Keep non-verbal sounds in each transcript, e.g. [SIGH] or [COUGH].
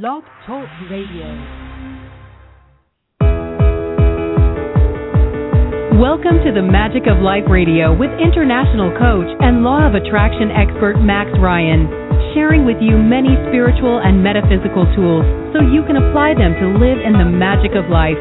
Blog Talk Radio. Welcome to the Magic of Life Radio with international coach and law of attraction expert Max Ryan, sharing with you many spiritual and metaphysical tools so you can apply them to live in the magic of life.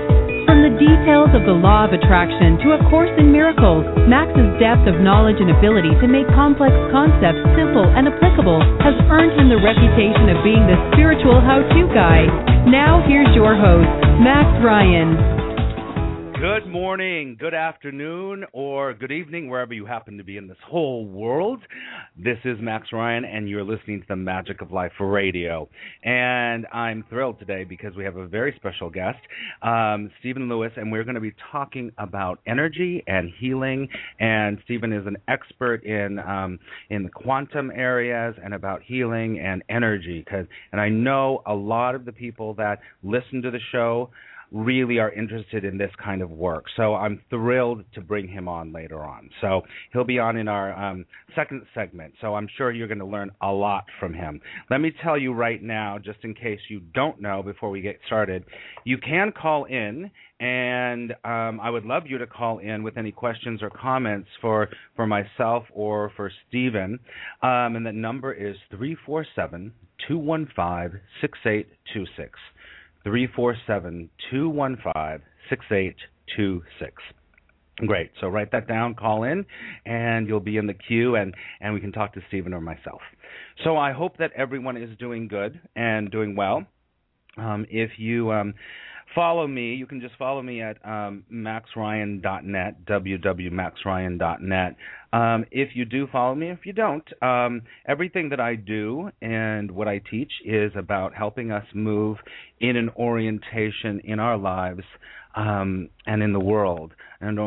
Details of the law of attraction to a course in miracles, Max's depth of knowledge and ability to make complex concepts simple and applicable has earned him the reputation of being the spiritual how-to guy. Now here's your host, Max Ryan. Good morning, good afternoon, or good evening, wherever you happen to be in this whole world. This is Max Ryan, and you're listening to the Magic of Life Radio. And I'm thrilled today because we have a very special guest, um, Stephen Lewis, and we're going to be talking about energy and healing. And Stephen is an expert in um, in the quantum areas and about healing and energy. Cause, and I know a lot of the people that listen to the show really are interested in this kind of work. So I'm thrilled to bring him on later on. So he'll be on in our um, second segment. So I'm sure you're going to learn a lot from him. Let me tell you right now, just in case you don't know before we get started, you can call in. And um, I would love you to call in with any questions or comments for, for myself or for Stephen. Um, and the number is 347 215 6826. 347 215 6826. Great. So write that down, call in, and you'll be in the queue, and, and we can talk to Stephen or myself. So I hope that everyone is doing good and doing well. Um, if you um, follow me, you can just follow me at um, maxryan.net, www.maxryan.net. Um, if you do follow me, if you don't, um, everything that I do and what I teach is about helping us move in an orientation in our lives um, and in the world, an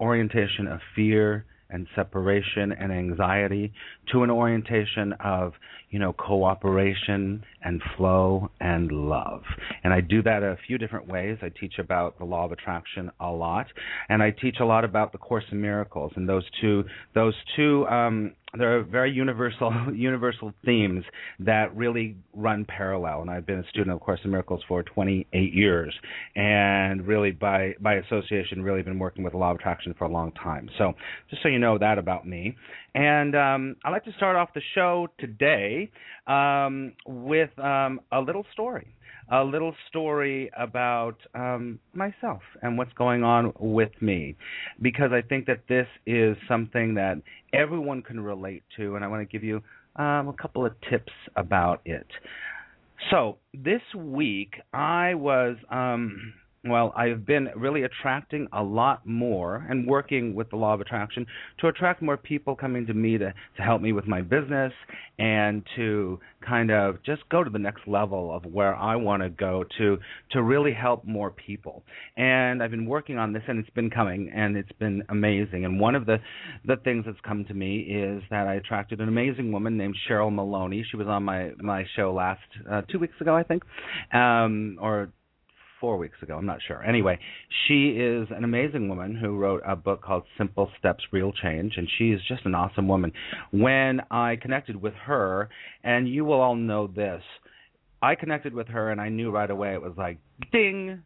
orientation of fear and separation and anxiety to an orientation of you know cooperation and flow and love. And i do that a few different ways. I teach about the law of attraction a lot and i teach a lot about the course in miracles and those two those two um there are very universal [LAUGHS] universal themes that really run parallel. And I've been a student of Course in Miracles for 28 years and really by by association really been working with the law of attraction for a long time. So just so you know that about me. And um, I'd like to start off the show today um, with um, a little story a little story about um, myself and what's going on with me, because I think that this is something that everyone can relate to, and I want to give you um, a couple of tips about it. So this week I was um, well, I've been really attracting a lot more and working with the law of attraction to attract more people coming to me to, to help me with my business and to kind of just go to the next level of where I want to go to to really help more people. And I've been working on this and it's been coming and it's been amazing. And one of the the things that's come to me is that I attracted an amazing woman named Cheryl Maloney. She was on my my show last uh, 2 weeks ago, I think. Um or four weeks ago. I'm not sure. Anyway, she is an amazing woman who wrote a book called Simple Steps Real Change, and she is just an awesome woman. When I connected with her, and you will all know this, I connected with her, and I knew right away it was like, ding,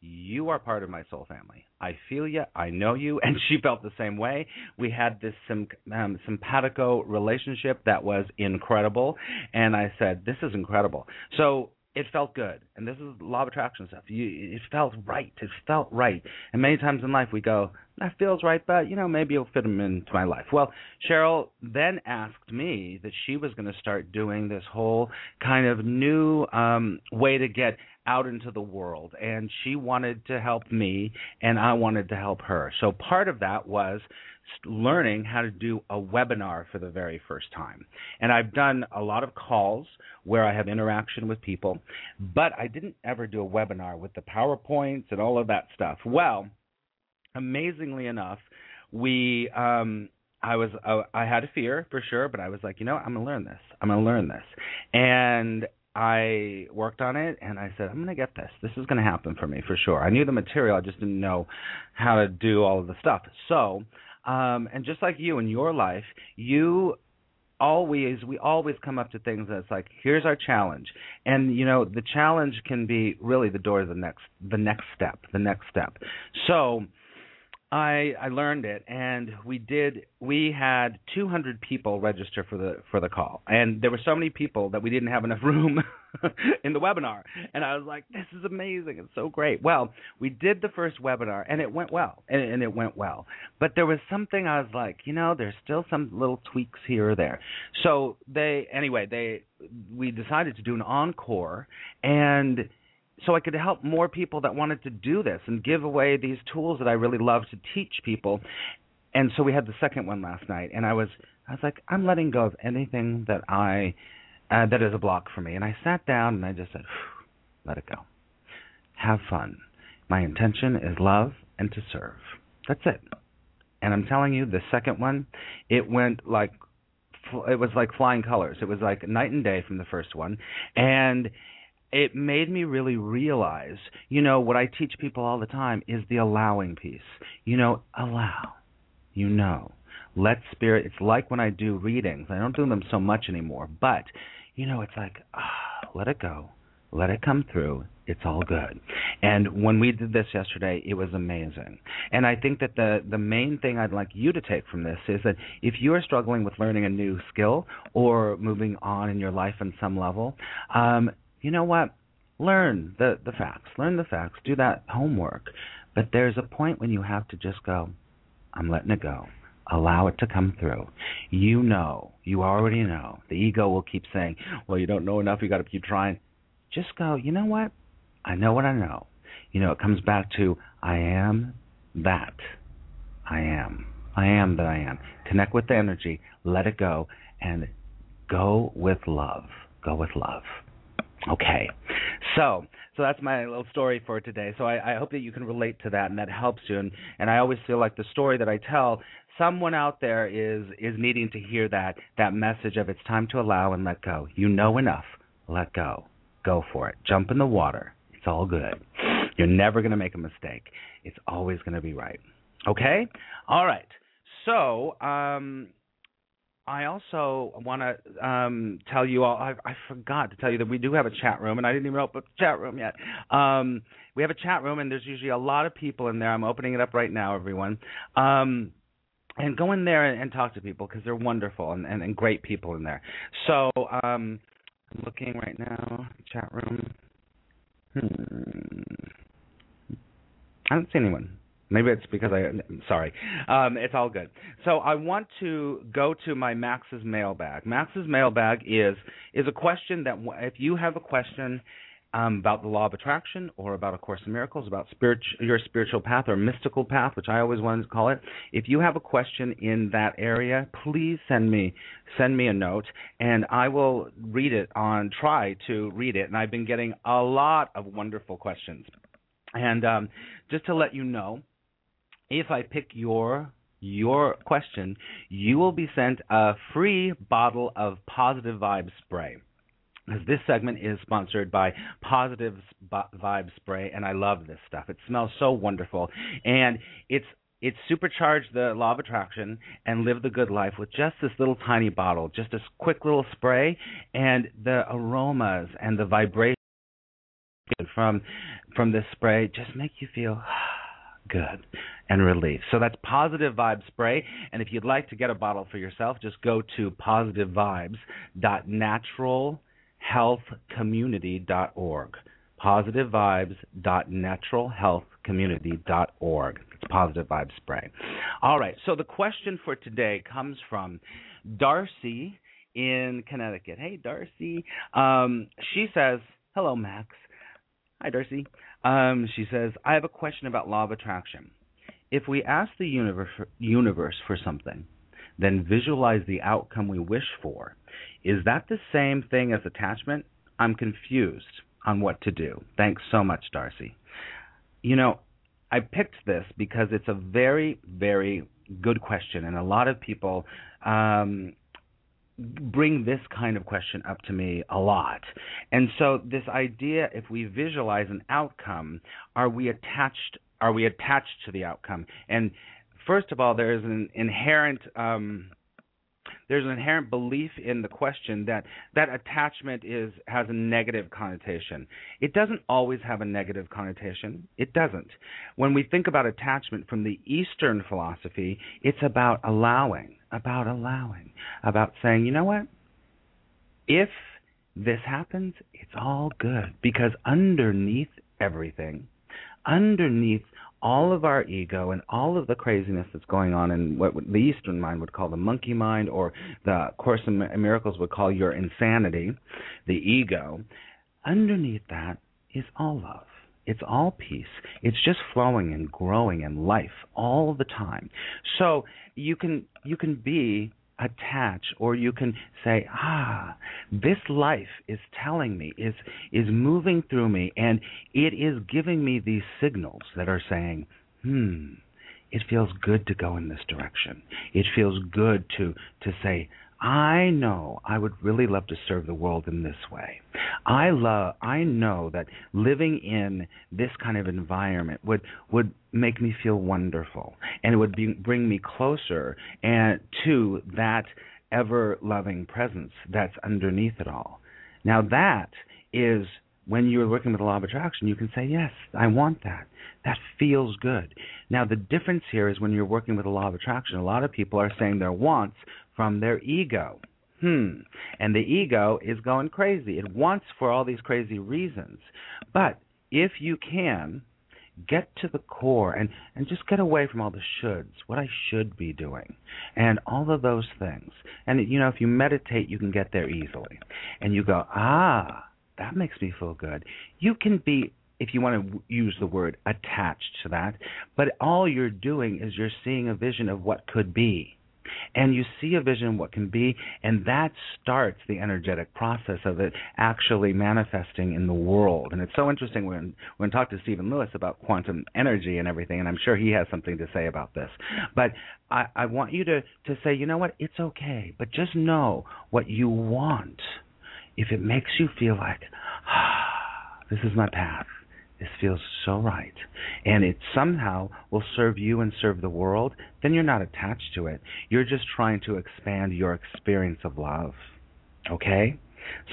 you are part of my soul family. I feel you. I know you. [LAUGHS] And she felt the same way. We had this sim, um, simpatico relationship that was incredible. And I said, this is incredible. So it felt good. And this is law of attraction stuff. You, it felt right. It felt right. And many times in life we go, that feels right, but you know maybe it'll fit them into my life. Well, Cheryl then asked me that she was going to start doing this whole kind of new um, way to get out into the world, and she wanted to help me, and I wanted to help her. So part of that was learning how to do a webinar for the very first time. And I've done a lot of calls where I have interaction with people, but I didn't ever do a webinar with the PowerPoints and all of that stuff. Well, amazingly enough, we um I was uh, I had a fear for sure, but I was like, you know, I'm going to learn this. I'm going to learn this. And I worked on it and I said, I'm going to get this. This is going to happen for me for sure. I knew the material, I just didn't know how to do all of the stuff. So, um, and just like you in your life, you always we always come up to things that's like here's our challenge. And you know the challenge can be really the door to the next the next step the next step. So I I learned it, and we did. We had 200 people register for the for the call, and there were so many people that we didn't have enough room [LAUGHS] in the webinar. And I was like, "This is amazing! It's so great." Well, we did the first webinar, and it went well, and, and it went well. But there was something I was like, you know, there's still some little tweaks here or there. So they anyway they we decided to do an encore and so I could help more people that wanted to do this and give away these tools that I really love to teach people. And so we had the second one last night, and I was I was like, I'm letting go of anything that I uh, that is a block for me. And I sat down and I just said, let it go, have fun. My intention is love and to serve. That's it. And I'm telling you, the second one, it went like it was like flying colors. It was like night and day from the first one, and it made me really realize, you know, what I teach people all the time is the allowing piece. You know, allow. You know. Let spirit it's like when I do readings. I don't do them so much anymore, but you know, it's like ah, let it go. Let it come through. It's all good. And when we did this yesterday, it was amazing. And I think that the the main thing I'd like you to take from this is that if you are struggling with learning a new skill or moving on in your life on some level, um, you know what? Learn the the facts. Learn the facts. Do that homework. But there's a point when you have to just go, I'm letting it go. Allow it to come through. You know, you already know. The ego will keep saying, Well, you don't know enough, you got to keep trying. Just go, you know what? I know what I know. You know, it comes back to, I am that. I am. I am that I am. Connect with the energy, let it go, and go with love. Go with love. Okay, so so that's my little story for today. So I, I hope that you can relate to that and that helps you. And, and I always feel like the story that I tell, someone out there is is needing to hear that that message of it's time to allow and let go. You know enough. Let go. Go for it. Jump in the water. It's all good. You're never going to make a mistake. It's always going to be right. Okay? All right. So, um, I also want to um, tell you all. I, I, forgot to tell you that we do have a chat room, and I didn't even open the chat room yet. Um, we have a chat room, and there's usually a lot of people in there. I'm opening it up right now, everyone. Um, and go in there and, and talk to people because they're wonderful and, and, and, great people in there. So um, I'm looking right now. Chat room. Hmm. I don't see anyone. Maybe it's because I. Sorry, um, it's all good. So I want to go to my Max's mailbag. Max's mailbag is is a question that if you have a question um, about the law of attraction or about a course in miracles, about your spiritual path or mystical path, which I always wanted to call it. If you have a question in that area, please send me send me a note, and I will read it on. Try to read it, and I've been getting a lot of wonderful questions. And um, just to let you know, if I pick your your question, you will be sent a free bottle of Positive Vibe Spray. This segment is sponsored by Positive Vibe Spray, and I love this stuff. It smells so wonderful, and it's it's supercharged the law of attraction and live the good life with just this little tiny bottle, just this quick little spray, and the aromas and the vibration from from this spray just make you feel [SIGHS] good and relief. So that's Positive Vibe Spray. And if you'd like to get a bottle for yourself, just go to positivevibes.naturalhealthcommunity.org. Positivevibes.naturalhealthcommunity.org. It's Positive Vibe Spray. All right. So the question for today comes from Darcy in Connecticut. Hey, Darcy. Um, she says, Hello, Max. Hi, Darcy. Um, she says, I have a question about law of attraction. If we ask the universe, universe for something, then visualize the outcome we wish for, is that the same thing as attachment? I'm confused on what to do. Thanks so much, Darcy. You know, I picked this because it's a very, very good question, and a lot of people um, bring this kind of question up to me a lot. And so this idea if we visualize an outcome, are we attached are we attached to the outcome? And first of all, there is an inherent um, there's an inherent belief in the question that that attachment is has a negative connotation. It doesn't always have a negative connotation. It doesn't. When we think about attachment from the Eastern philosophy, it's about allowing, about allowing, about saying, you know what? If this happens, it's all good because underneath everything, underneath all of our ego and all of the craziness that's going on in what the Eastern mind would call the monkey mind, or the Course in Miracles would call your insanity, the ego, underneath that is all love. It's all peace. It's just flowing and growing in life all the time. So you can you can be attached or you can say ah this life is telling me is is moving through me and it is giving me these signals that are saying hmm it feels good to go in this direction it feels good to to say I know I would really love to serve the world in this way. I love I know that living in this kind of environment would would make me feel wonderful and it would be, bring me closer and to that ever loving presence that's underneath it all. Now that is when you're working with the law of attraction, you can say, Yes, I want that. That feels good. Now, the difference here is when you're working with the law of attraction, a lot of people are saying their wants from their ego. Hmm. And the ego is going crazy. It wants for all these crazy reasons. But if you can get to the core and, and just get away from all the shoulds, what I should be doing, and all of those things. And, you know, if you meditate, you can get there easily. And you go, ah, that makes me feel good. You can be if you want to use the word attached to that, but all you're doing is you're seeing a vision of what could be and you see a vision what can be, and that starts the energetic process of it actually manifesting in the world. And it's so interesting when when talk to Stephen Lewis about quantum energy and everything, and I'm sure he has something to say about this. But I, I want you to to say, you know what, it's okay, but just know what you want. If it makes you feel like, ah, this is my path this feels so right, and it somehow will serve you and serve the world, then you're not attached to it. You're just trying to expand your experience of love. Okay?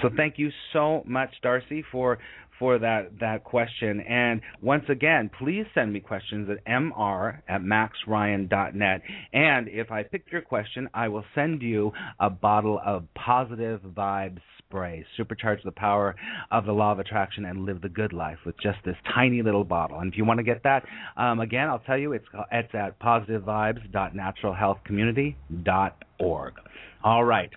So thank you so much, Darcy, for for that that question. And once again, please send me questions at mr at maxryan.net. And if I pick your question, I will send you a bottle of positive vibes spray. Supercharge the power of the law of attraction and live the good life with just this tiny little bottle. And if you want to get that, um, again, I'll tell you, it's it's at positivevibes.naturalhealthcommunity.org. All right.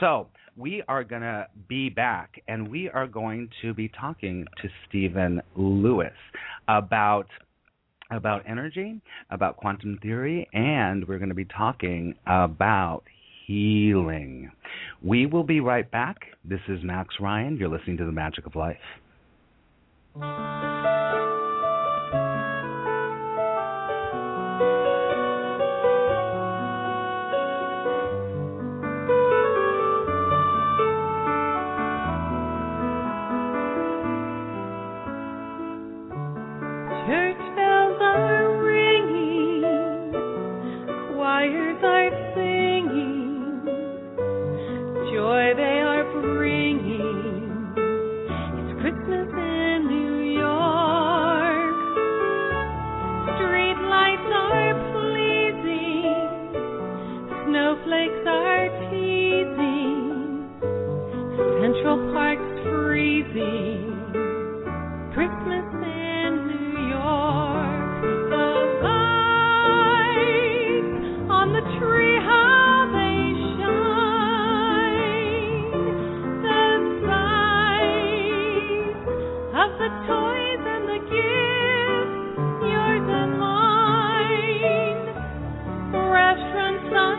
So we are going to be back and we are going to be talking to Stephen Lewis about about energy, about quantum theory, and we're going to be talking about healing. We will be right back. This is Max Ryan. You're listening to The Magic of Life.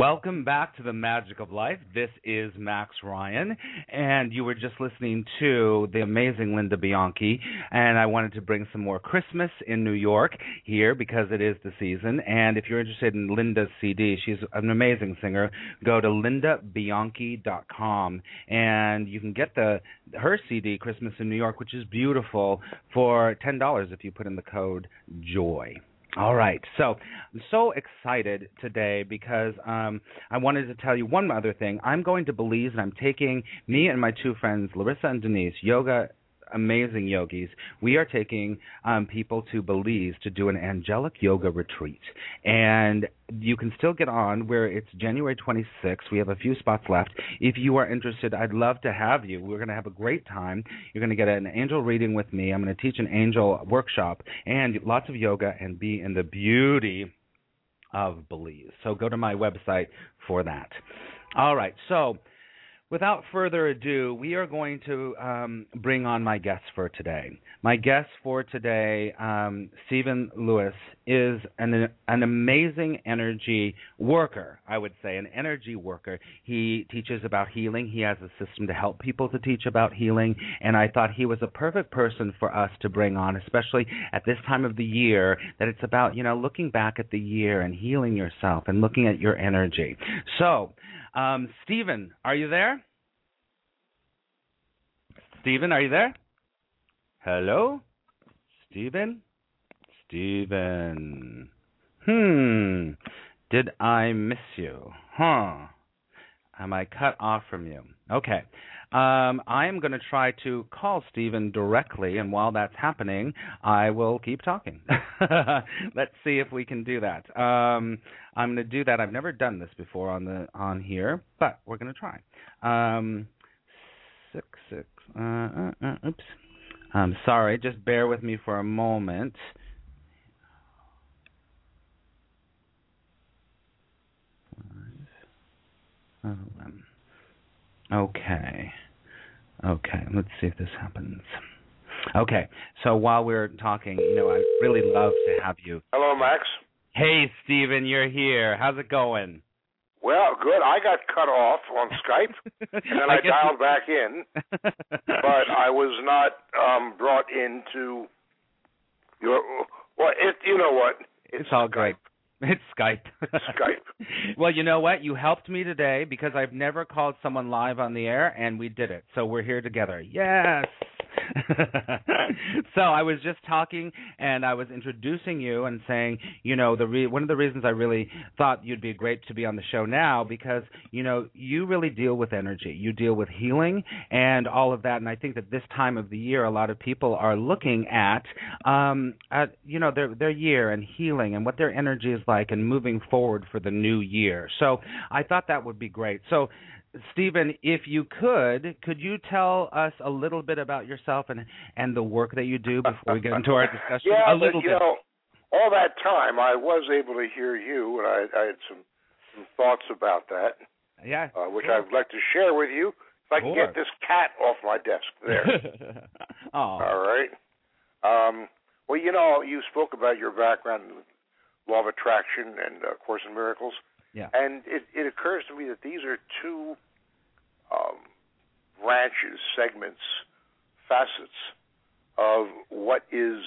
Welcome back to the Magic of Life. This is Max Ryan, and you were just listening to the amazing Linda Bianchi. And I wanted to bring some more Christmas in New York here because it is the season. And if you're interested in Linda's CD, she's an amazing singer. Go to lindabianchi.com, and you can get the her CD Christmas in New York, which is beautiful, for ten dollars if you put in the code JOY. All right. So I'm so excited today because um, I wanted to tell you one other thing. I'm going to Belize and I'm taking me and my two friends, Larissa and Denise, yoga amazing yogis. We are taking um, people to Belize to do an angelic yoga retreat. And you can still get on where it's January 26th. We have a few spots left. If you are interested, I'd love to have you. We're going to have a great time. You're going to get an angel reading with me. I'm going to teach an angel workshop and lots of yoga and be in the beauty of Belize. So go to my website for that. All right. So without further ado, we are going to um, bring on my guest for today. My guest for today, um, Stephen Lewis, is an an amazing energy worker. I would say an energy worker. He teaches about healing. He has a system to help people to teach about healing, and I thought he was a perfect person for us to bring on, especially at this time of the year. That it's about you know looking back at the year and healing yourself and looking at your energy. So. Um, Stephen, are you there? Stephen, are you there? Hello? Stephen? Stephen. Hmm. Did I miss you? Huh. Am I cut off from you? Okay. Um, I am going to try to call Stephen directly, and while that's happening, I will keep talking. [LAUGHS] Let's see if we can do that. Um, I'm going to do that. I've never done this before on the on here, but we're going to try. Um, six six. Uh, uh, uh, oops. I'm sorry. Just bear with me for a moment. Okay. Okay, let's see if this happens. Okay, so while we're talking, you know, I really love to have you. Hello, Max. Hey, Stephen, you're here. How's it going? Well, good. I got cut off on Skype, [LAUGHS] and then I, I dialed back in, [LAUGHS] but I was not um brought into your. Well, it, you know what? It's, all Skype. great. [LAUGHS] It's Skype. Skype. [LAUGHS] well, you know what? You helped me today because I've never called someone live on the air, and we did it. So we're here together. Yes. [LAUGHS] so I was just talking, and I was introducing you and saying, you know, the re- one of the reasons I really thought you'd be great to be on the show now because you know you really deal with energy, you deal with healing and all of that, and I think that this time of the year, a lot of people are looking at, um, at you know, their their year and healing and what their energy is like and moving forward for the new year. So I thought that would be great. So Stephen, if you could, could you tell us a little bit about yourself and and the work that you do before we get into our discussion? [LAUGHS] yeah, a little but you bit. know, all that time I was able to hear you, and I, I had some, some thoughts about that, yeah. uh, which sure. I'd like to share with you. If I can Sure. get this cat off my desk there. [LAUGHS] oh. All right. Um, well, you know, you spoke about your background in law of attraction and uh, Course in Miracles, Yeah. and it, it occurs to me that these are two um, branches, segments, facets of what is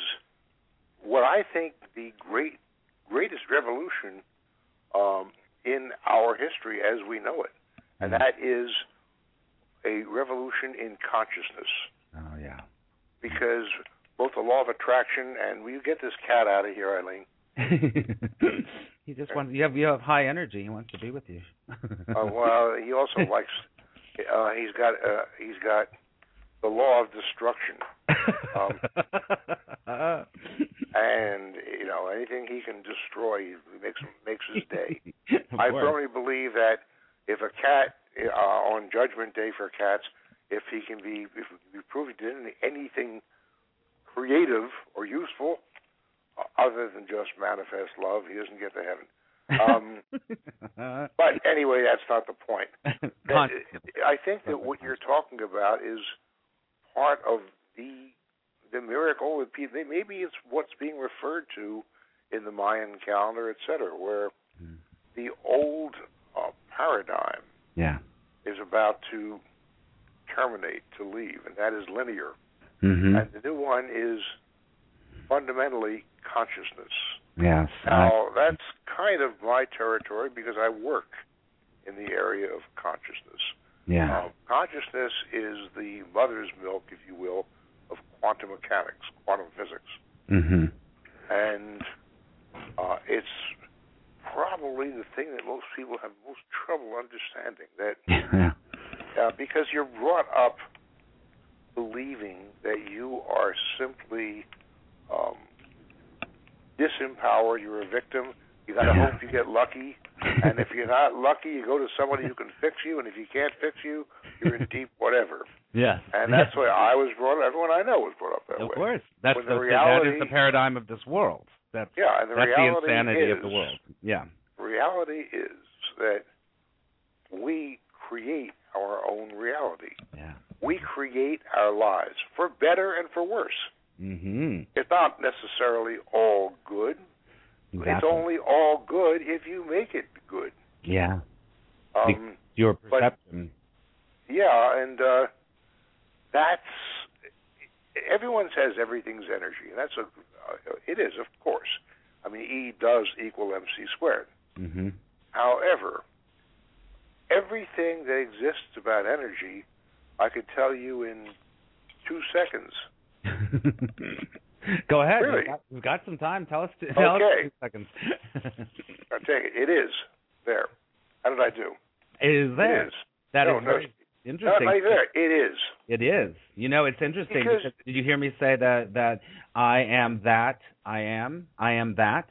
what I think the great greatest revolution um, in our history as we know it, and Mhm. that is a revolution in consciousness Oh yeah. because both the law of attraction and will you get this cat out of here, Eileen? [LAUGHS] he just wants. You have you have high energy. He wants to be with you. Uh, well, he also [LAUGHS] likes. Uh, he's got. Uh, he's got the law of destruction, Um, [LAUGHS] and you know anything he can destroy makes makes his day. [LAUGHS] I firmly believe that if a cat uh, on Judgment Day for cats, if he can be if he can be proven to anything creative or useful other than just manifest love, he doesn't get to heaven. Um, [LAUGHS] but anyway, that's not the point. [LAUGHS] I think that what you're talking about is part of the the miracle. Maybe it's what's being referred to in the Mayan calendar, et cetera, where Hmm. the old paradigm Yeah. is about to terminate, to leave, and that is linear. Mhm. And the new one is fundamentally consciousness. Yes. Now, that's kind of my territory because I work in the area of consciousness. yeah. Um, consciousness is the mother's milk, if you will, of quantum mechanics, quantum physics. Mm Mhm. And uh, it's probably the thing that most people have most trouble understanding. That [LAUGHS] yeah. uh, because you're brought up believing that you are simply um, disempowered, you're a victim. You got to Yeah. hope you get lucky, and if you're not lucky, you go to somebody who can fix you, and if you can't fix you, you're in deep whatever. Yes. And that's why I was brought up. Everyone I know was brought up that Of way. course. That's the, the reality- is the paradigm of this world. That's Yeah, and the that's the reality insanity is, of the world. Yeah. reality is that we create our own reality. Yeah. We create our lives for better and for worse. Mhm. It's not necessarily all good. It's only all good if you make it good. yeah. Um, Your perception. yeah, and uh, that's everyone says everything's energy, and that's a uh, it is of course. I mean, E does equal mc squared. Mhm. However, everything that exists about energy, I could tell you in two seconds. [LAUGHS] Go ahead. Really? We've, got, we've got some time. Tell us. Tell Okay. us two seconds. [LAUGHS] I tell you, It is there. How did I do? it is there. It is. That no, is no, very not interesting. right there. It is. It is. You know, it's interesting Because- because did you hear me say that that I am that I am I am that,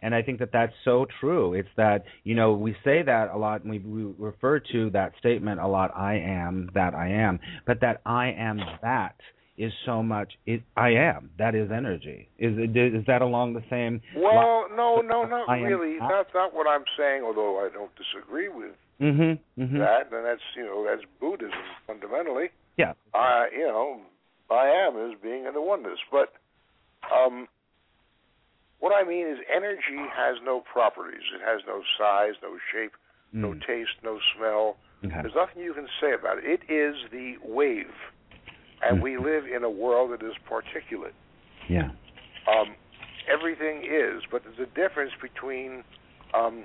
and I think that that's so true. It's that you know we say that a lot, and we, we refer to that statement a lot. I am that I am, but that I am that is so much. It I am that is energy. Is it is that along the same? Well, no, no, not I really. not. That's not what I'm saying. Although I don't disagree with Mhm. Mhm. that, and that's you know that's Buddhism fundamentally. Yeah. I you know I am is being in the oneness, but um, what I mean is energy has no properties. It has no size, no shape, no Mm. taste, no smell. Okay. There's nothing you can say about it. It is the wave, and Mm. we live in a world that is particulate. Yeah. Um, everything is, but there's a difference between um,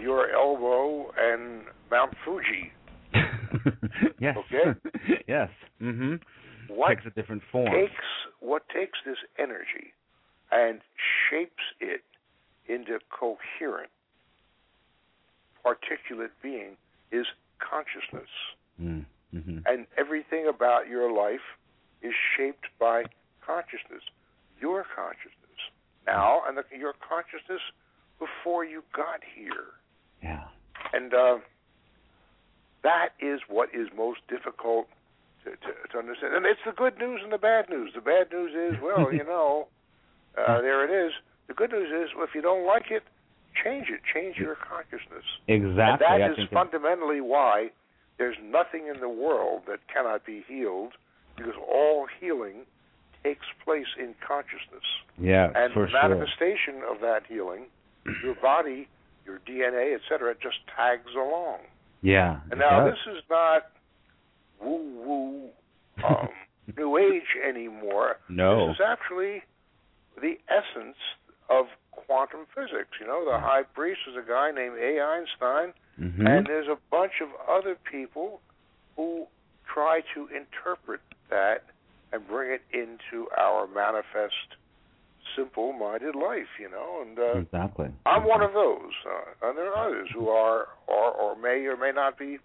your elbow and Mount Fuji. [LAUGHS] yes. Okay. [LAUGHS] yes. Mm-hmm. What Takes a different form. takes what takes this energy and shapes it into coherent, particulate being is consciousness. Mm. Mhm. And everything about your life is shaped by consciousness, your consciousness now, and the, your consciousness before you got here. Yeah. And uh, that is what is most difficult to, to, to understand. And it's the good news and the bad news. The bad news is, well, [LAUGHS] you know, uh, there it is. The good news is, well, if you don't like it, change it. Change your consciousness. Exactly. And I that is think it- fundamentally why there's nothing in the world that cannot be healed, because all healing takes place in consciousness. yeah, And for the sure. manifestation of that healing, [CLEARS THROAT] your body, your DNA, etc., just tags along. Yeah. And now does. this is not woo woo um, [LAUGHS] new age anymore. No. This is actually the essence of quantum physics. You know, the high priest is a guy named A. Einstein, Mhm. and there's a bunch of other people who try to interpret that and bring it into our manifest, simple-minded life. You know, and uh, exactly. I'm one of those, uh, and there are others who are, or or may or may not be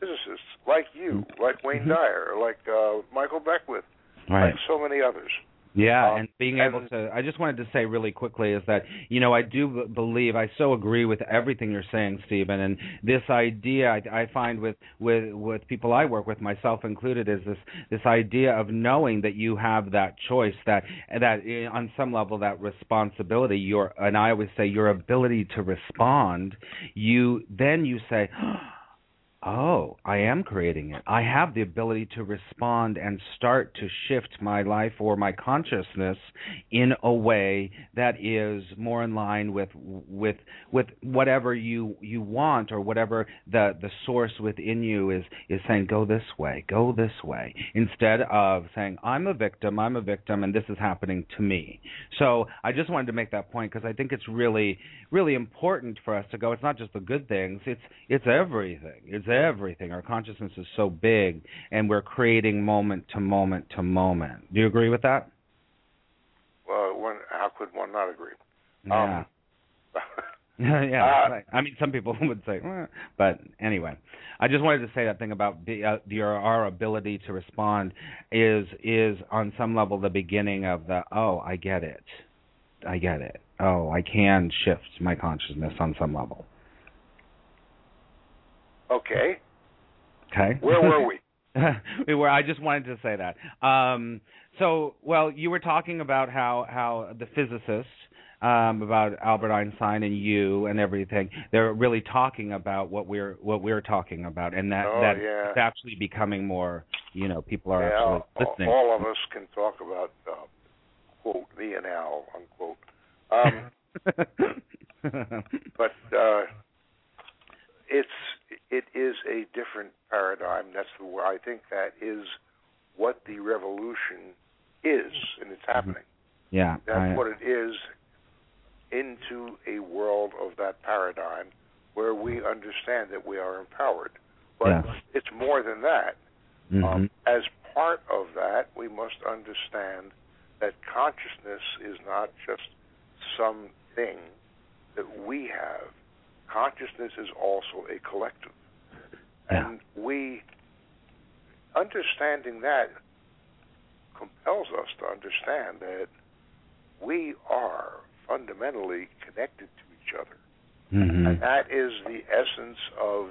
physicists, like you, like Wayne Mhm. Dyer, like uh, Michael Beckwith, Right. like so many others. Yeah, Um, and being and- able to, I just wanted to say really quickly is that, you know, I do b- believe, I so agree with everything you're saying, Stephen, and this idea I, I find with, with, with people I work with, myself included, is this, this idea of knowing that you have that choice, that, that eh, on some level, that responsibility, your, and I always say your ability to respond, you, then you say, oh, I am creating it. I have the ability to respond and start to shift my life or my consciousness in a way that is more in line with with with whatever you you want or whatever the the source within you is is saying go this way, go this way instead of saying I'm a victim, I'm a victim and this is happening to me. So, I just wanted to make that point because I think it's really really important for us to go it's not just the good things, it's it's everything. It's everything. Our consciousness is so big, and we're creating moment to moment to moment. Do you agree with that? Well, one, how could one not agree? Yeah. Um, [LAUGHS] yeah, Uh, right. I mean, some people [LAUGHS] would say, "Eh," but anyway, I just wanted to say that thing about the, uh, the our ability to respond is is on some level the beginning of the oh, I get it, I get it. Oh, I can shift my consciousness on some level. Okay. Okay. Where were we? [LAUGHS] we were. I just wanted to say that. Um, so, well, you were talking about how how the physicists, um, about Albert Einstein and you and everything. They're really talking about what we're what we're talking about, and that Oh, that yeah. it's actually becoming more. You know, people are yeah, actually listening. all of us can talk about uh, quote me and Al unquote. Um, [LAUGHS] but uh, it's it is a different paradigm. That's the way I think that is what the revolution is, and it's happening. yeah, That's I- what it is into a world of that paradigm where we understand that we are empowered. But Yes. it's more than that. mhm. Um, as part of that, we must understand that consciousness is not just something that we have. Consciousness is also a collective. Yeah. And we, understanding that, compels us to understand that we are fundamentally connected to each other. Mhm. And that is the essence of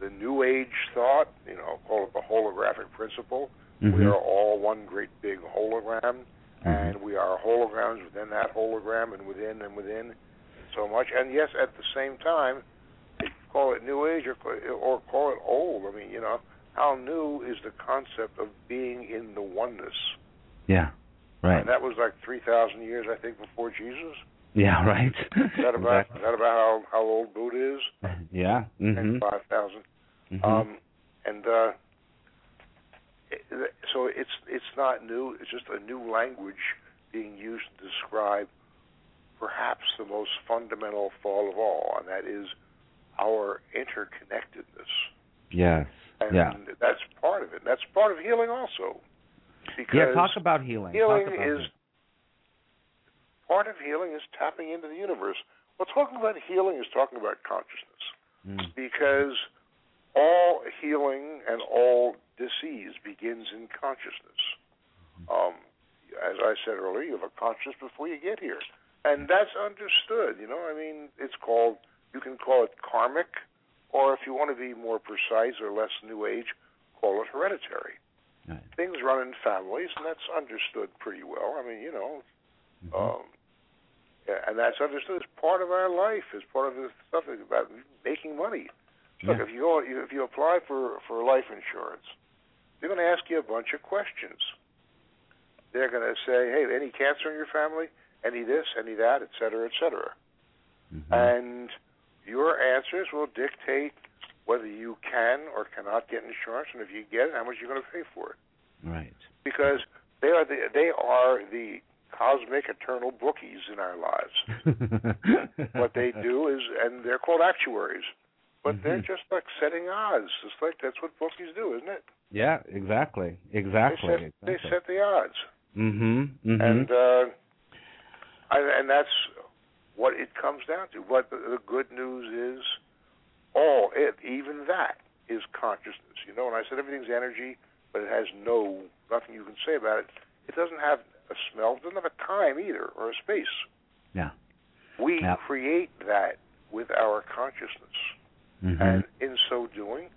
the New Age thought, you know, call it the holographic principle. We Mhm. are all one great big hologram, Mm-hmm. and we are holograms within that hologram and within and within so much. And yes, at the same time, call it New Age or, or call it old. I mean, you know, how new is the concept of being in the oneness? Yeah. Right. And that was like 3,000 years, I think, before Jesus. yeah. Right. Is that about, [LAUGHS] is that about how, how old Buddha is? [LAUGHS] Yeah. And Mhm. 5,000. Mhm. Um, and uh, so it's it's not new. It's just a new language being used to describe perhaps the most fundamental fall of all, and that is our interconnectedness. yes. And Yeah. that's part of it. That's part of healing also. Because Yeah. Talk about healing. healing Talk about is it. part of healing is tapping into the universe. Well, talking about healing is talking about consciousness. Mm. because all healing and all disease begins in consciousness. Um, as I said earlier, you have a conscious before you get here, and that's understood. You know, I mean, it's called you can call it karmic, or if you want to be more precise or less new age, call it hereditary. Right. Things run in families, and that's understood pretty well. I mean, you know, Mhm. um, yeah, and that's understood as part of our life, as part of the stuff about making money. Look, if you go, if you apply for for life insurance, they're going to ask you a bunch of questions. They're going to say, "Hey, any cancer in your family? Any this? Any that? Et cetera, et cetera." Mhm. And your answers will dictate whether you can or cannot get insurance, and if you get it, how much you're going to pay for it. right. Because they are the they are the cosmic eternal bookies in our lives. [LAUGHS] what they do is, and they're called actuaries, but they're Mhm. just like setting odds. It's like that's what bookies do, isn't it? Yeah. Exactly. Exactly. They set, they set the odds, Mhm. Mhm. and uh, I, and that's what it comes down to. What the, the good news is, all it, even that, is consciousness. You know, and I said everything's energy, but it has no nothing you can say about it. It doesn't have a smell. It doesn't have a time either, or a space. Yeah. We Yeah. create that with our consciousness. Mhm. And in so doing,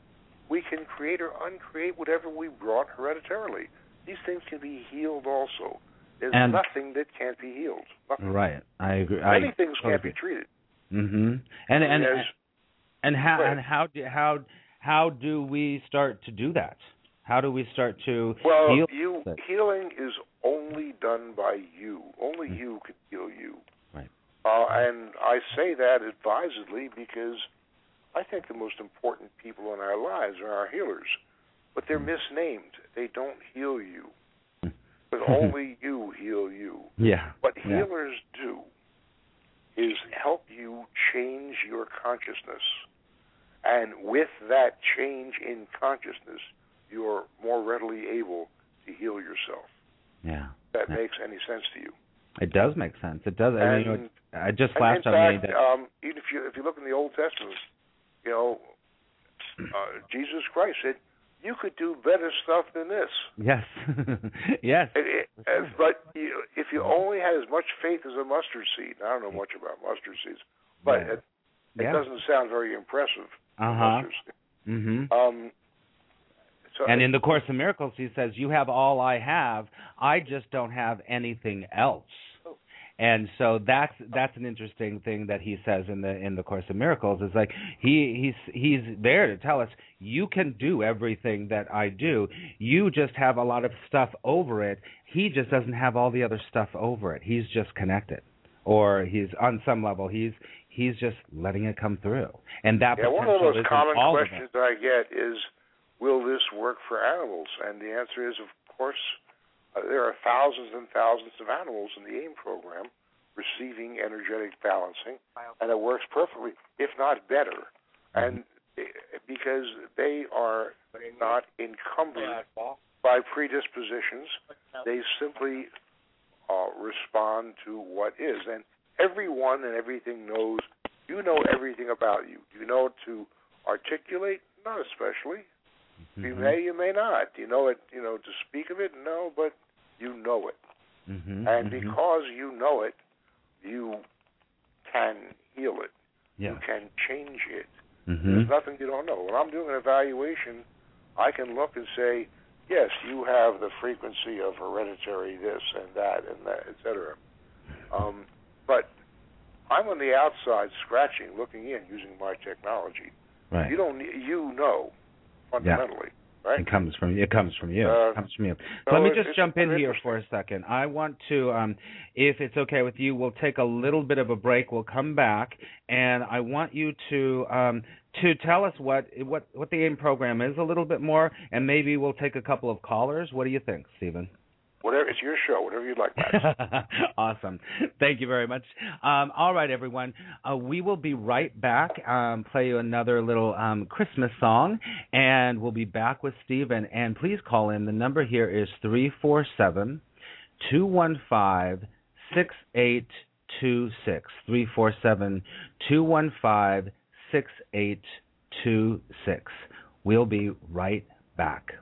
we can create or uncreate whatever we brought hereditarily. These things can be healed also. There's And- nothing that can't be healed. Nothing. right. I agree. I Many things totally can't be agree. treated. Mhm. And and There's- and how and how do how how do we start to do that? How do we start to well, heal? you healing is only done by you. Only mm-hmm. you can heal you. Right. Uh, and I say that advisedly because I think the most important people in our lives are our healers, but they're mm-hmm. misnamed. They don't heal you. But [LAUGHS] only you heal you. Yeah. What yeah. healers do is help you change your consciousness. And with that change in consciousness, you're more readily able to heal yourself. Yeah. That yeah. makes any sense to you. It does make sense. It does. And, I, mean, you know, I just flashed on me that um, even if you if you look in the Old Testament, you know, uh, Jesus Christ said, "You could do better stuff than this." Yes, [LAUGHS] yes. It, it, but you, if you only had as much faith as a mustard seed, I don't know much about mustard seeds, but yeah. it, it yeah. doesn't sound very impressive. Uh huh. Mm-hmm. Um, so and in the Course of Miracles, he says, "You have all I have. I just don't have anything else." And so that's that's an interesting thing that he says in the in the Course of Miracles is like he he's he's there to tell us you can do everything that I do. You just have a lot of stuff over it. He just doesn't have all the other stuff over it. He's just connected, or he's on some level he's he's just letting it come through. And that yeah, one of the most common questions that I get is, will this work for animals? And the answer is, of course uh, there are thousands and thousands of animals in the AIM program receiving energetic balancing, and it works perfectly, if not better. And because they are not encumbered by predispositions, they simply uh, respond to what is. And everyone and everything knows. You know everything about you. You know to articulate, not especially. Mm-hmm. You may, you may not. You know it. You know to speak of it, no, but you know it, mm-hmm, and mm-hmm. because you know it, you can heal it. Yeah. You can change it. Mm-hmm. There's nothing you don't know. When I'm doing an evaluation, I can look and say, yes, you have the frequency of hereditary this and that and that, etc. Um, but I'm on the outside, scratching, looking in, using my technology. Right. You don't. You know, fundamentally. Yeah. Right? It comes from it comes from you. Uh, it comes from you. so Let me just jump in here for a second. I want to, um, if it's okay with you, we'll take a little bit of a break. We'll come back, and I want you to um, to tell us what what what the AIM program is a little bit more, and maybe we'll take a couple of callers. What do you think, Stephen? Whatever it's your show, whatever you'd like, [LAUGHS] awesome. Thank you very much. Um, all right, everyone. Uh, we will be right back. Um, play you another little um, Christmas song, and we'll be back with Stephen. And please call in. The number here is three four seven two one five six eight two six. Three four seven two one five six eight two six. We'll be right back.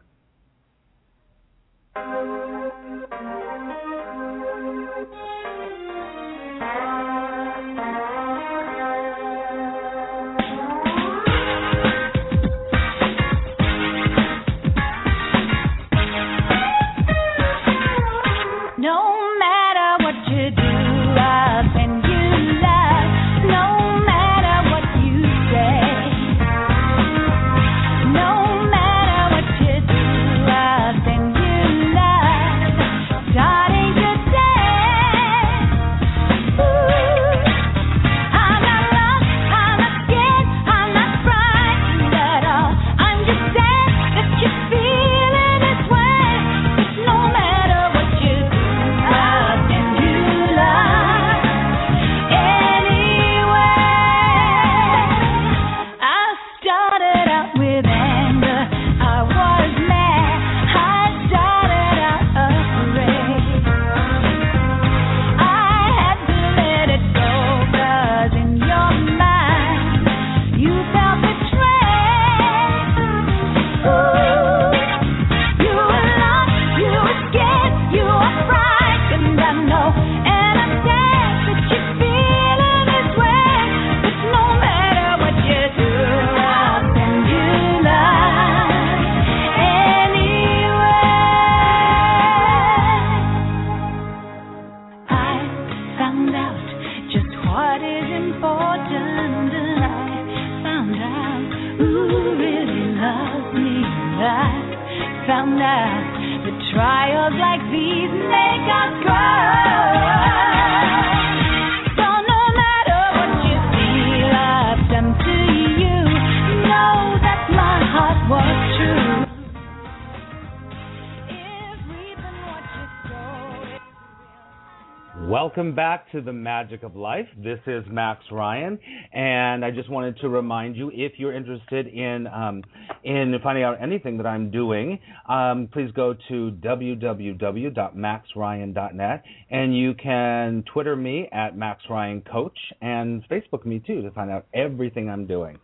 Welcome back to the Magic of Life. This is Max Ryan, and I just wanted to remind you if you're interested in um, in finding out anything that I'm doing, um, please go to www.maxryan.net, and you can Twitter me at Max Ryan Coach and Facebook me too to find out everything I'm doing.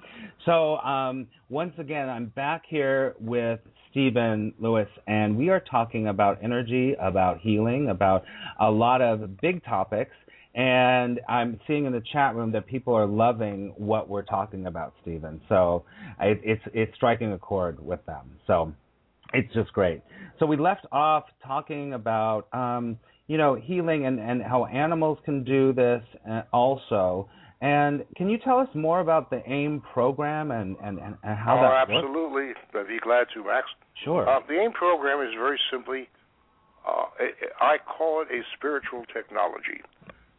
So um, once again, I'm back here with Stephen Lewis, and we are talking about energy, about healing, about a lot of big topics. And I'm seeing in the chat room that people are loving what we're talking about, Stephen. So it, it's it's striking a chord with them. So it's just great. So we left off talking about um, you know healing and, and how animals can do this uh, also. And can you tell us more about the AIM program and, and, and how oh, that works? absolutely. I'd be glad to, Max. Sure. Uh, the AIM program is very simply, uh, I I call it a spiritual technology.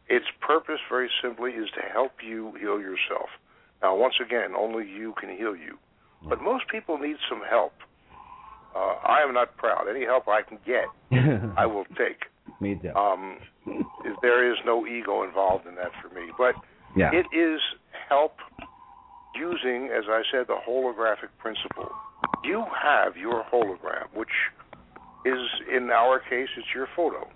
Its purpose, very simply, is to help you heal yourself. Now, once again, only you can heal you. But most people need some help. Uh, I am not proud. Any help I can get, [LAUGHS] I will take. Me too. Um, there is no ego involved in that for me. But yeah. it is help using, as I said, the holographic principle. You have your hologram, which is, in our case, it's your photo.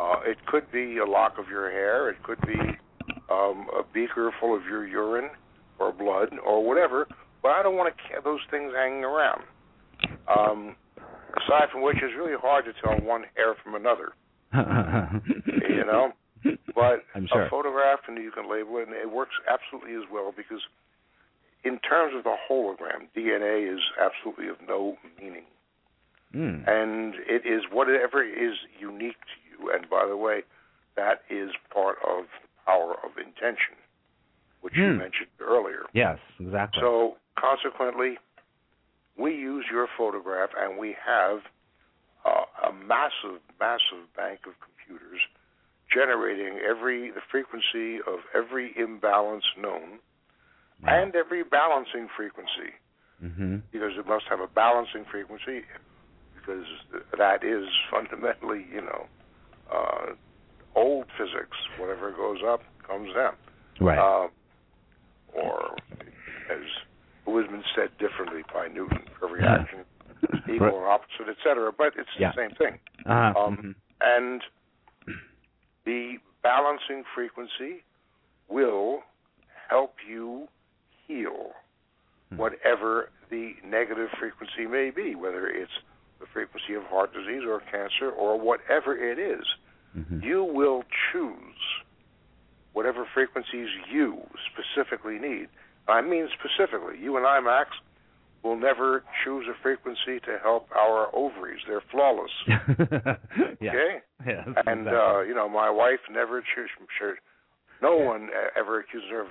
Uh, it could be a lock of your hair. It could be um, a beaker full of your urine or blood or whatever. But I don't want to those things hanging around. Um, aside from which, it's really hard to tell one hair from another. [LAUGHS] You know, but [LAUGHS] I'm sure. a photograph and you can label it, and it works absolutely as well because, in terms of the hologram, DNA is absolutely of no meaning, Mm. and it is whatever is unique to you. And by the way, that is part of the power of intention, which you Hmm. mentioned earlier. Yes, exactly. So consequently, we use your photograph, and we have uh, a massive, massive bank of computers generating every the frequency of every imbalance known Wow. and every balancing frequency, hmm because it must have a balancing frequency, because that is [LAUGHS] fundamentally, you know, uh, old physics. Whatever goes up comes down. Right. Um, or, as who has been said differently by Newton, for every Yeah. action equal or opposite, etc. But it's Yeah. the same thing. uh-huh. um, mhm. And the balancing frequency will help you heal Hmm. whatever the negative frequency may be, whether it's the frequency of heart disease or cancer or whatever it is. Mhm. You will choose whatever frequencies you specifically need. I mean specifically. You and I, Max, will never choose a frequency to help our ovaries. They're flawless. [LAUGHS] yeah. Okay? Yes, And exactly. uh, you know, my wife never choose sure no one uh, ever accuses her of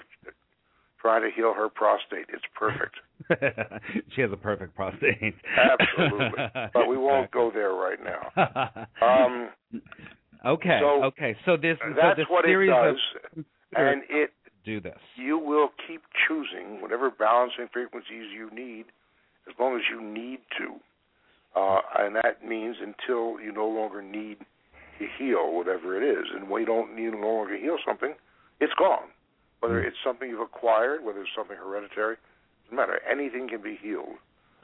trying to heal her prostate. It's perfect. [LAUGHS] she has a perfect prostate. Absolutely. [LAUGHS] But we won't go there right now. Um, okay. so okay. So this so that's this what it does. of And it do this. you will keep choosing whatever balancing frequencies you need as long as you need to. Uh, and that means until you no longer need to heal whatever it is. And when you don't need no longer heal something, it's gone. Whether Mm. it's something you've acquired, whether it's something hereditary, doesn't matter. Anything can be healed.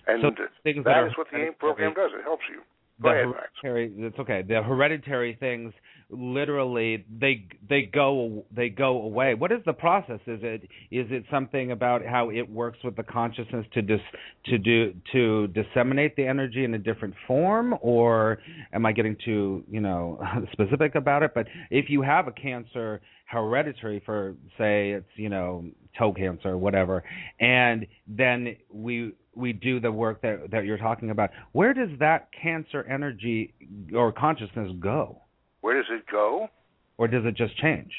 And So that is what the AIM program does. It helps you. the Go ahead, Max. it's okay the hereditary things literally they they go they go away. What is the process? Is it is it something about how it works with the consciousness to dis to do to disseminate the energy in a different form? Or am i getting too you know [LAUGHS] specific about it? But if you have a cancer hereditary for say it's you know toe cancer or whatever and then we we do the work that that you're talking about where does that cancer energy or consciousness go Where does it go? or does it just change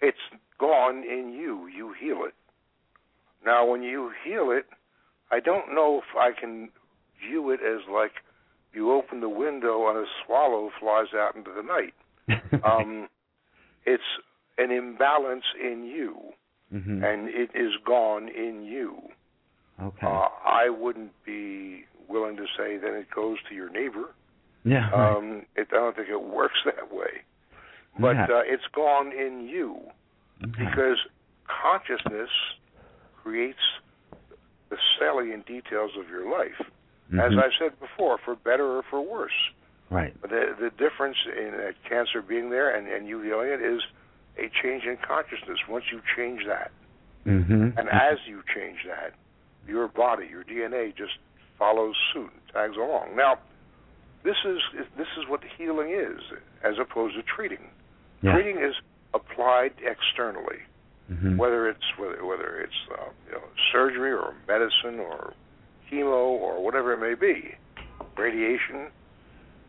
it's gone in you. You heal it. Now, when you heal it, I don't know if I can view it as like you open the window and a swallow flies out into the night. [LAUGHS] Um, it's an imbalance in you, hmm and it is gone in you. Okay. Uh, I wouldn't be willing to say that it goes to your neighbor. Yeah. right. Um, it, I don't think it works that way. But Yeah. uh, it's gone in you Okay. because consciousness creates the salient details of your life. As Mhm. I've said before, for better or for worse. Right. But the, the difference in uh, cancer being there and, and you healing it is a change in consciousness. Once you change that, hmm and as you change that, your body, your DNA just follows suit, and tags along. Now, this is this is what healing is, as opposed to treating. yeah. Treating is applied externally, Mhm. whether it's whether whether it's uh, you know surgery or medicine or chemo or whatever it may be, radiation.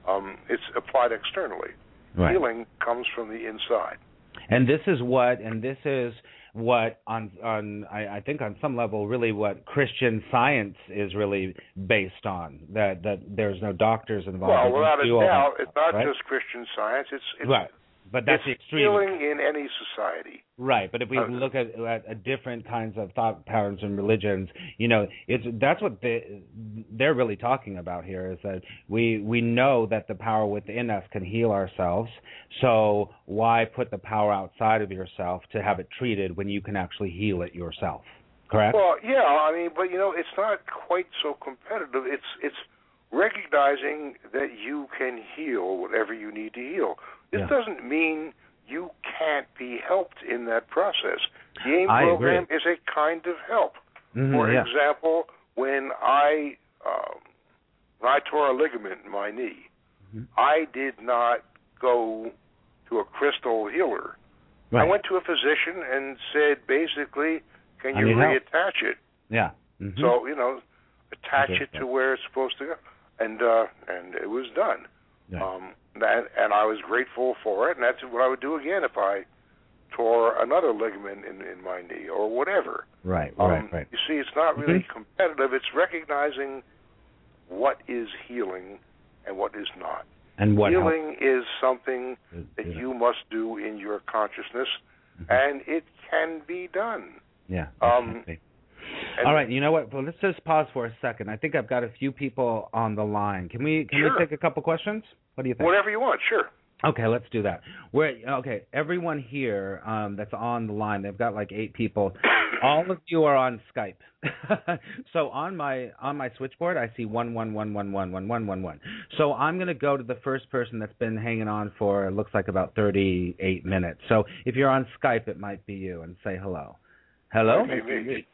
Um, it's applied externally. Right. Healing comes from the inside. And this is what, and this is what on on I, I think on some level really what Christian Science is really based on. That that there's no doctors involved. well, without a that doubt, it's not right? just Christian science. It's it's, right. But that's it's the extreme. healing in any society. Right, but if we Uh, look at, at, at different kinds of thought patterns and religions, you know, it's that's what they they're really talking about here is that we we know that the power within us can heal ourselves. So why put the power outside of yourself to have it treated when you can actually heal it yourself? Correct? Well, yeah, I mean, but you know, it's not quite so competitive. It's it's recognizing that you can heal whatever you need to heal. This Yeah. doesn't mean you can't be helped in that process. The AIM I program agree. is a kind of help. Mhm, For yeah. example, when I um, when I tore a ligament in my knee, Mhm. I did not go to a crystal healer. Right. I went to a physician and said, basically, can you need help. reattach it? yeah. Mhm. So you know, attach Okay. it to where it's supposed to go, and uh, and it was done. Yeah. Um, that, and I was grateful for it, and that's what I would do again if I tore another ligament in in my knee or whatever. right, Um, right, right. You see, it's not really Mhm. competitive. It's recognizing what is healing and what is not. And what helps healing is something that is- you must do in your consciousness, Mhm. and it can be done. Yeah. Um, exactly. All right, you know what? Well, let's just pause for a second. I think I've got a few people on the line. Can we can Sure. we take a couple questions? What do you think? Whatever you want, sure. Okay, let's do that. We're okay. Everyone here um, that's on the line, they've got like eight people. [COUGHS] All of you are on Skype. [LAUGHS] so on my on my switchboard, I see one one one one one one one one one. So I'm going to go to the first person that's been hanging on for it looks like about 38 minutes. So if you're on Skype, it might be you, and say hello. Hello. Might be me.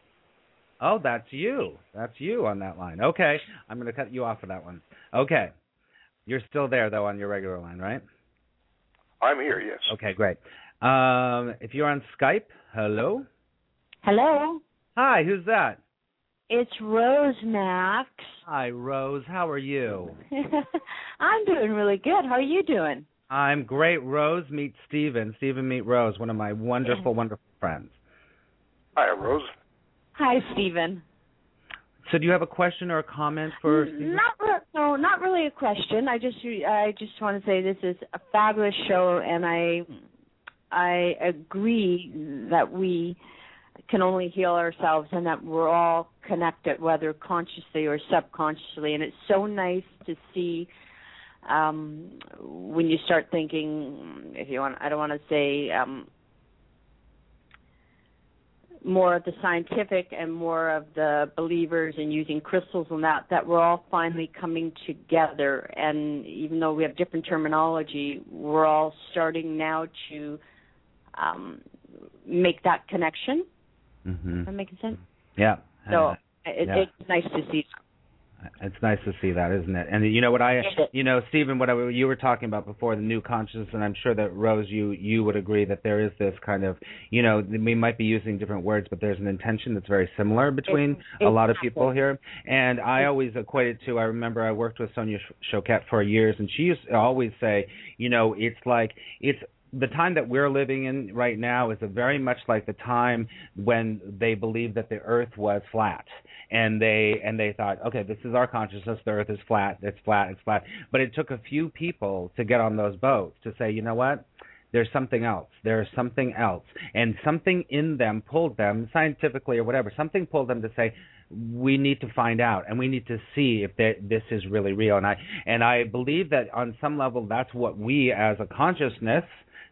Oh, that's you. That's you on that line. Okay, I'm going to cut you off for that one. Okay, you're still there though on your regular line, right? I'm here, yes. Okay, great. Um, if you're on Skype, hello. Hello, Hi, who's that? it's Rose Max. Hi, Rose. How are you? [LAUGHS] I'm doing really good. How are you doing? I'm great. Rose, meet Stephen. Stephen, meet Rose, one of my wonderful, [LAUGHS] wonderful friends. Hi, Rose. Hi, Stephen. So, do you have a question or a comment for? Not no, not really a question. I just I just want to say this is a fabulous show, and I I agree that we can only heal ourselves, and that we're all connected, whether consciously or subconsciously. And it's so nice to see um when you start thinking, if you want, I don't want to say. um more of the scientific and more of the believers and using crystals and that that we're all finally coming together and even though we have different terminology we're all starting now to um make that connection Mm-hmm. am making sense Yeah. so it, yeah. it's nice to see It's nice to see that, isn't it? And you know what I, you know, Stephen, what I, you were talking about before, the new consciousness, and I'm sure that Rose, you you would agree that there is this kind of, you know, we might be using different words, but there's an intention that's very similar between a lot of people here. And I always equate it to, I remember I worked with Sonia Choquette for years, and she used to always say, you know, it's like it's the time that we're living in right now is very much like the time when they believed that the earth was flat and they and they thought okay this is our consciousness the earth is flat it's flat it's flat but it took a few people to get on those boats to say you know what there's something else. There's something else. And something in them pulled them, scientifically or whatever, something pulled them to say, we need to find out and we need to see if this is really real. And I and I believe that on some level that's what we as a consciousness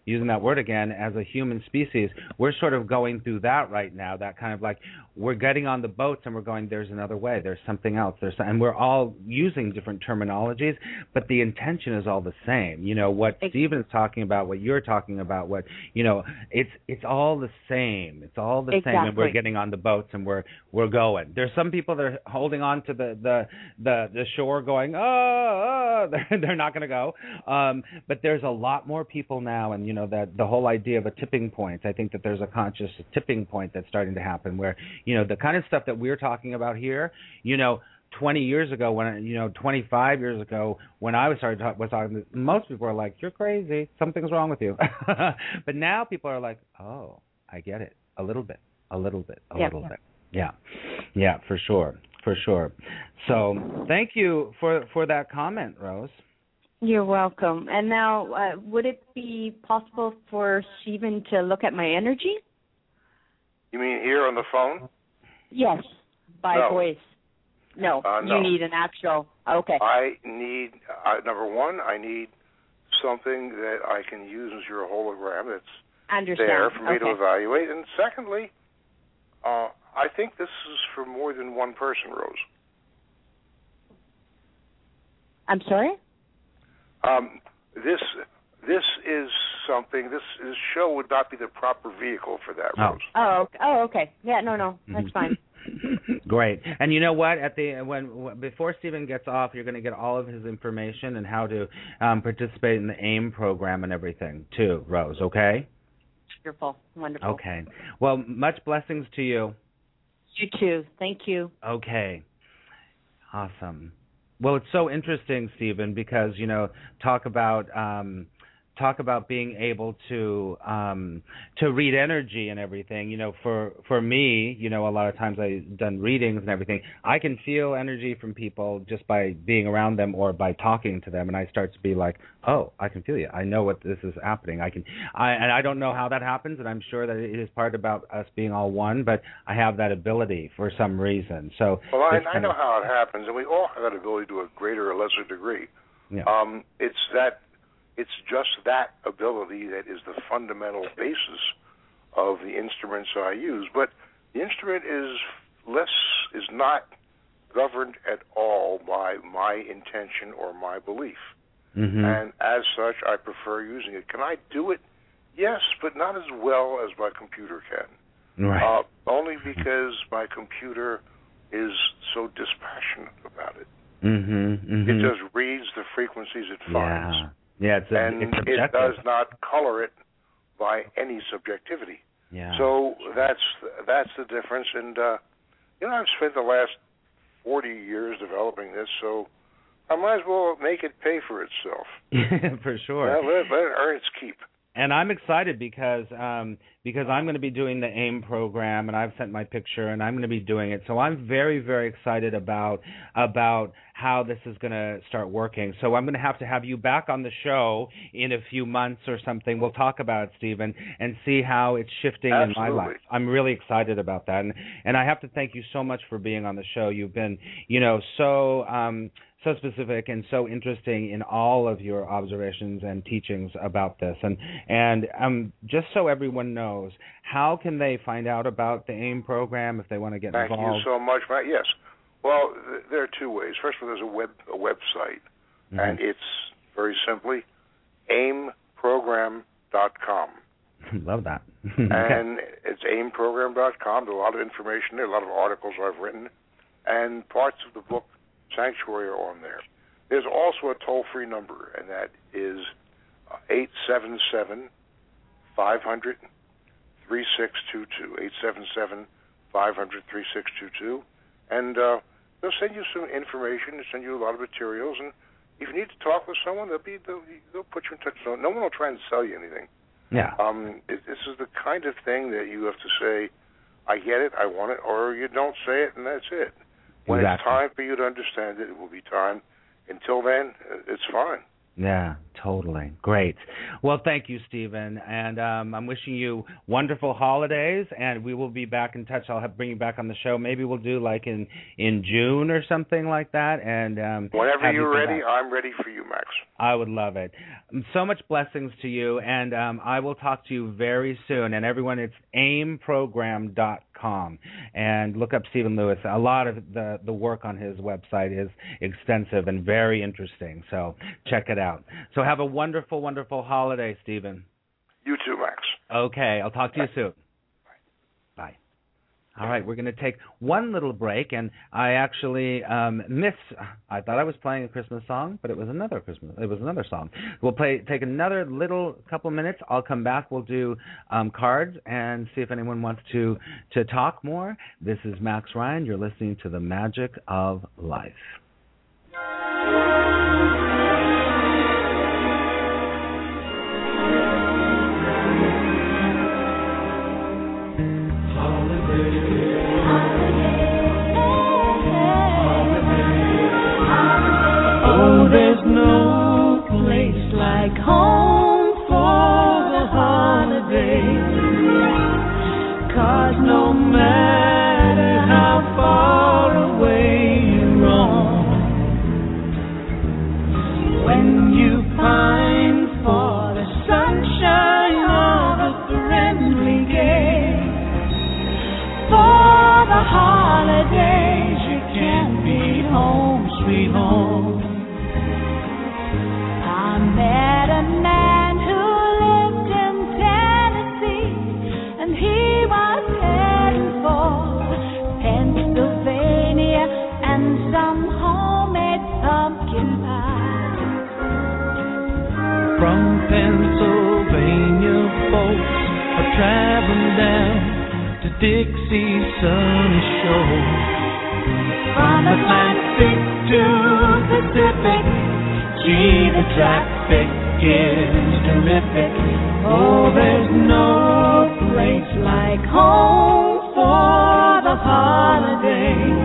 using that word again, as a human species, we're sort of going through that right now. That kind of like we're getting on the boats and we're going, there's another way, there's something else, there's, and we're all using different terminologies, but the intention is all the same. You know what Stephen's talking about, what you're talking about, what you know, it's it's all the same. It's all the exactly. same, and we're getting on the boats and we're we're going. There's some people that are holding on to the the the, the shore, going, oh, oh [LAUGHS] they're, they're not going to go. Um, but there's a lot more people now, and you know that the whole idea of a tipping point. I think that there's a conscious tipping point that's starting to happen where you know the kind of stuff that we're talking about here. You know, 20 years ago when you know 25 years ago when I was started talk, was talking most people are like you're crazy. Something's wrong with you. [LAUGHS] But now people are like oh I get it. A little bit. A little bit. A yeah. little bit. Yeah. Yeah for sure. For sure. So thank you for for that comment Rose you're welcome. And now, uh, would it be possible for Stephen to look at my energy? You mean here on the phone? Yes, by no. voice. No, uh, no, you need an actual. Okay. I need uh, number one. I need something that I can use as your hologram that's Understand. there for me okay. to evaluate. And secondly, uh, I think this is for more than one person, Rose. I'm sorry. Um, this this is something. This, this show would not be the proper vehicle for that, Oh. Rose. Oh, okay. oh, okay. Yeah, no, no, that's fine. [LAUGHS] Great. And you know what? At the when before Stephen gets off, you're going to get all of his information and how to um, participate in the AIM program and everything too, Rose. Okay. Wonderful, wonderful. Okay. Well, much blessings to you. You too. Thank you. Okay. Awesome. Well, it's so interesting, Stephen, because you know, talk about um, talk about being able to um to read energy and everything you know for for me you know a lot of times i've done readings and everything i can feel energy from people just by being around them or by talking to them and i start to be like oh i can feel you i know what this is happening i can i and i don't know how that happens and i'm sure that it is part about us being all one but i have that ability for some reason so Well, I, I know of- how it happens, and we all have that ability to a greater or lesser degree. yeah. Um, it's that it's just that ability that is the fundamental basis of the instruments I use. But the instrument is less is not governed at all by my intention or my belief. Mhm. And as such, I prefer using it. Can I do it? Yes, but not as well as my computer can. right Uh, only because my computer is so dispassionate about it. mhm mhm It just reads the frequencies it finds, yeah yeah it's a, and it's it does not color it by any subjectivity. yeah So that's that's the difference. And uh, you know, I've spent the last forty years developing this, so I might as well make it pay for itself. [LAUGHS] for sure Yeah, let, let it earn its keep. And I'm excited because um because I'm going to be doing the AIM program and I've sent my picture and I'm going to be doing it. So I'm very very excited about about how this is going to start working. So I'm going to have to have you back on the show in a few months or something. We'll talk about it, Stephen, and see how it's shifting in my life. I'm really excited about that. And and I have to thank you so much for being on the show. You've been, you know, so um so specific and so interesting in all of your observations and teachings about this. And and um, just so everyone knows, how can they find out about the AIM program if they want to get Thank involved? Thank you so much. Matt. Yes. Well, th- there are two ways. First of all, there's a web a website, Mhm. and it's very simply aimprogram.com. [LAUGHS] Love that. [LAUGHS] and it's aimprogram.com. There's a lot of information there, a lot of articles I've written, and parts of the book Sanctuary are on there. There's also a toll-free number, and that is uh, eight seven seven five hundred three six two two. Eight seven seven five hundred three six two two, and uh, they'll send you some information. They'll send you a lot of materials, and if you need to talk with someone, they'll be they'll, they'll put you in touch. No, no one will try and sell you anything. Yeah. Um, it, this is the kind of thing that you have to say, I get it, I want it, or you don't say it, and that's it. When it's time for you to understand it, it will be time. Until then, it's fine. Yeah, totally. Great. Well, thank you, Stephen, and um, I'm wishing you wonderful holidays. And we will be back in touch. I'll have bring you back on the show. Maybe we'll do like in in June or something like that. And um, Whenever you you're come ready, back. I'm ready for you, Max. I would love it. So much blessings to you, and um, I will talk to you very soon. And everyone, it's aimprogram.com, and look up Stephen Lewis. A lot of the the work on his website is extensive and very interesting. So check it out. So have a wonderful, wonderful holiday, Stephen. You too, Max. Okay, I'll talk to you soon. Bye. All right, we're going to take one little break, and I actually um, missed. I thought I was playing a Christmas song, but it was another Christmas. It was another song. We'll play. Take another little couple minutes. I'll come back. We'll do um, cards and see if anyone wants to to talk more. This is Max Ryan. You're listening to the Magic of Life. Pennsylvania, folks are traveling down to Dixie's sunny shore. From Atlantic to Pacific, gee, the traffic is terrific. Oh, there's no place like home for the holidays.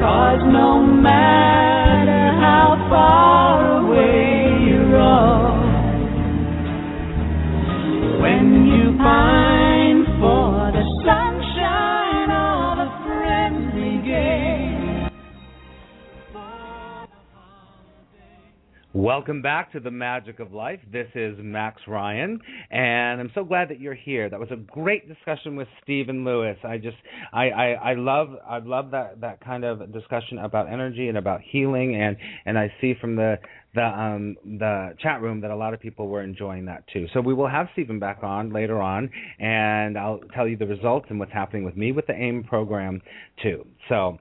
Cause no matter Welcome back to the Magic of Life. This is Max Ryan, and I'm so glad that you're here. That was a great discussion with Stephen Lewis. I just, I, I, I love, I love that that kind of discussion about energy and about healing, and and I see from the the um the chat room that a lot of people were enjoying that too. So we will have Stephen back on later on, and I'll tell you the results and what's happening with me with the AIM program too. So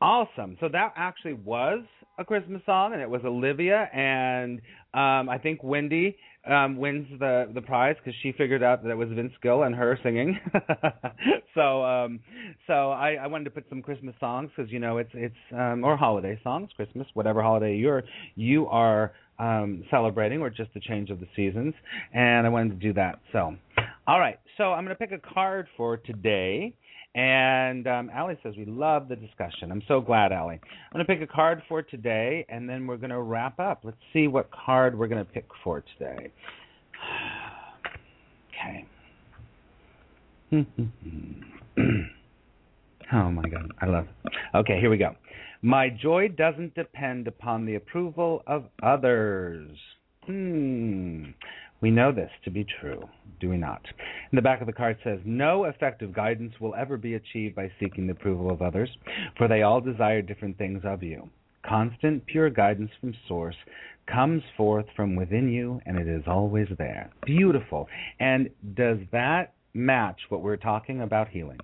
awesome. So that actually was a Christmas song, and it was Olivia, and um, I think Wendy um, wins the the prize because she figured out that it was Vince Gill and her singing. [LAUGHS] so um, so I, I wanted to put some Christmas songs because you know it's it's um, or holiday songs, Christmas, whatever holiday you're you are um, celebrating, or just the change of the seasons, and I wanted to do that. So all right, so I'm going to pick a card for today. And um, Allie says, We love the discussion. I'm so glad, Allie. I'm going to pick a card for today, and then we're going to wrap up. Let's see what card we're going to pick for today. [SIGHS] Okay. [CLEARS THROAT] oh, my God. I love it. Okay, here we go. My joy doesn't depend upon the approval of others. Hmm. We know this to be true, do we not? In the back of the card says, No effective guidance will ever be achieved by seeking the approval of others, for they all desire different things of you. Constant, pure guidance from Source comes forth from within you, and it is always there. Beautiful. And does that match what we're talking about healing?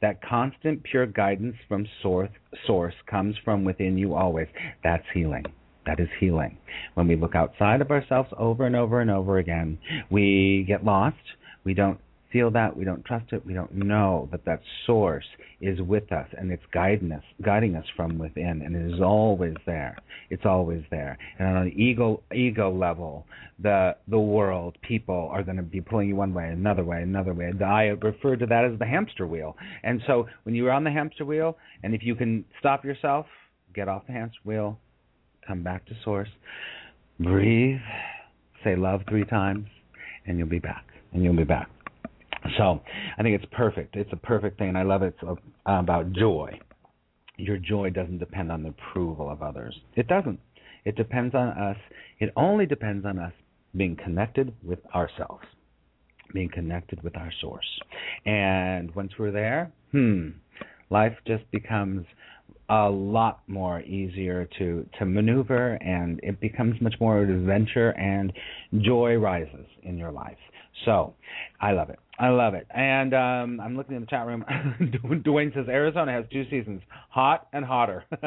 That constant, pure guidance from Source, source comes from within you always. That's healing. That is healing. When we look outside of ourselves over and over and over again, we get lost. We don't feel that, we don't trust it, we don't know that that source is with us and it's guiding us, guiding us from within, and it is always there. It's always there. And on an ego ego level, the the world, people are going to be pulling you one way, another way, another way. I refer to that as the hamster wheel. And so when you're on the hamster wheel, and if you can stop yourself, get off the hamster wheel, come back to source, breathe, say love three times, and you'll be back. And you'll be back. So I think it's perfect. It's a perfect thing, I love it it's about joy. Your joy doesn't depend on the approval of others. It doesn't. It depends on us. It only depends on us being connected with ourselves, being connected with our source. And once we're there, hmm, life just becomes a lot more easier to to maneuver and it becomes much more adventure and joy rises in your life. So i love it. I love it. And um i'm looking in the chat room. [LAUGHS] Dwayne says arizona has two seasons hot and hotter. [LAUGHS]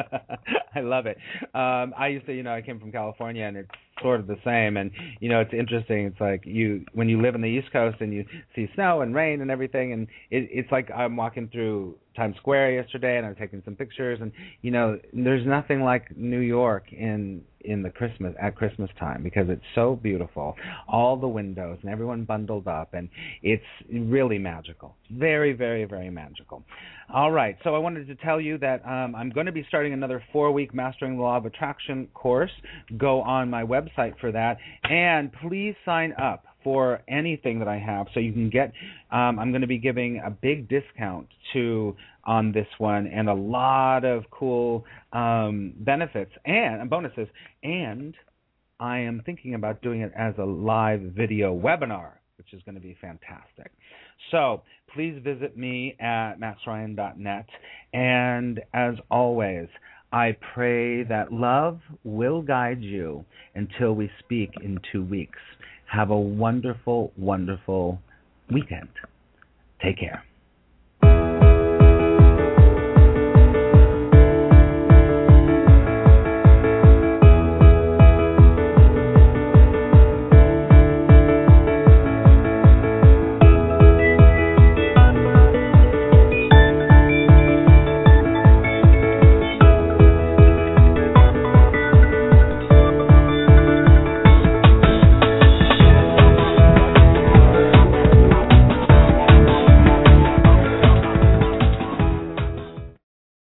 I love it. Um i used to you know i came from california and it's sort of the same and you know it's interesting it's like you when you live in the east coast and you see snow and rain and everything and it it's like i'm walking through Times Square yesterday, and I'm taking some pictures. And you know, there's nothing like New York in in the Christmas at Christmas time because it's so beautiful. All the windows and everyone bundled up, and it's really magical. Very, very, very magical. All right, so I wanted to tell you that um, I'm going to be starting another four-week Mastering the Law of Attraction course. Go on my website for that, and please sign up for anything that I have. So you can get, um, I'm going to be giving a big discount to on this one and a lot of cool um, benefits and bonuses. And I am thinking about doing it as a live video webinar, which is going to be fantastic. So please visit me at maxryan.net. And as always, I pray that love will guide you until we speak in two weeks. Have a wonderful, wonderful weekend. Take care.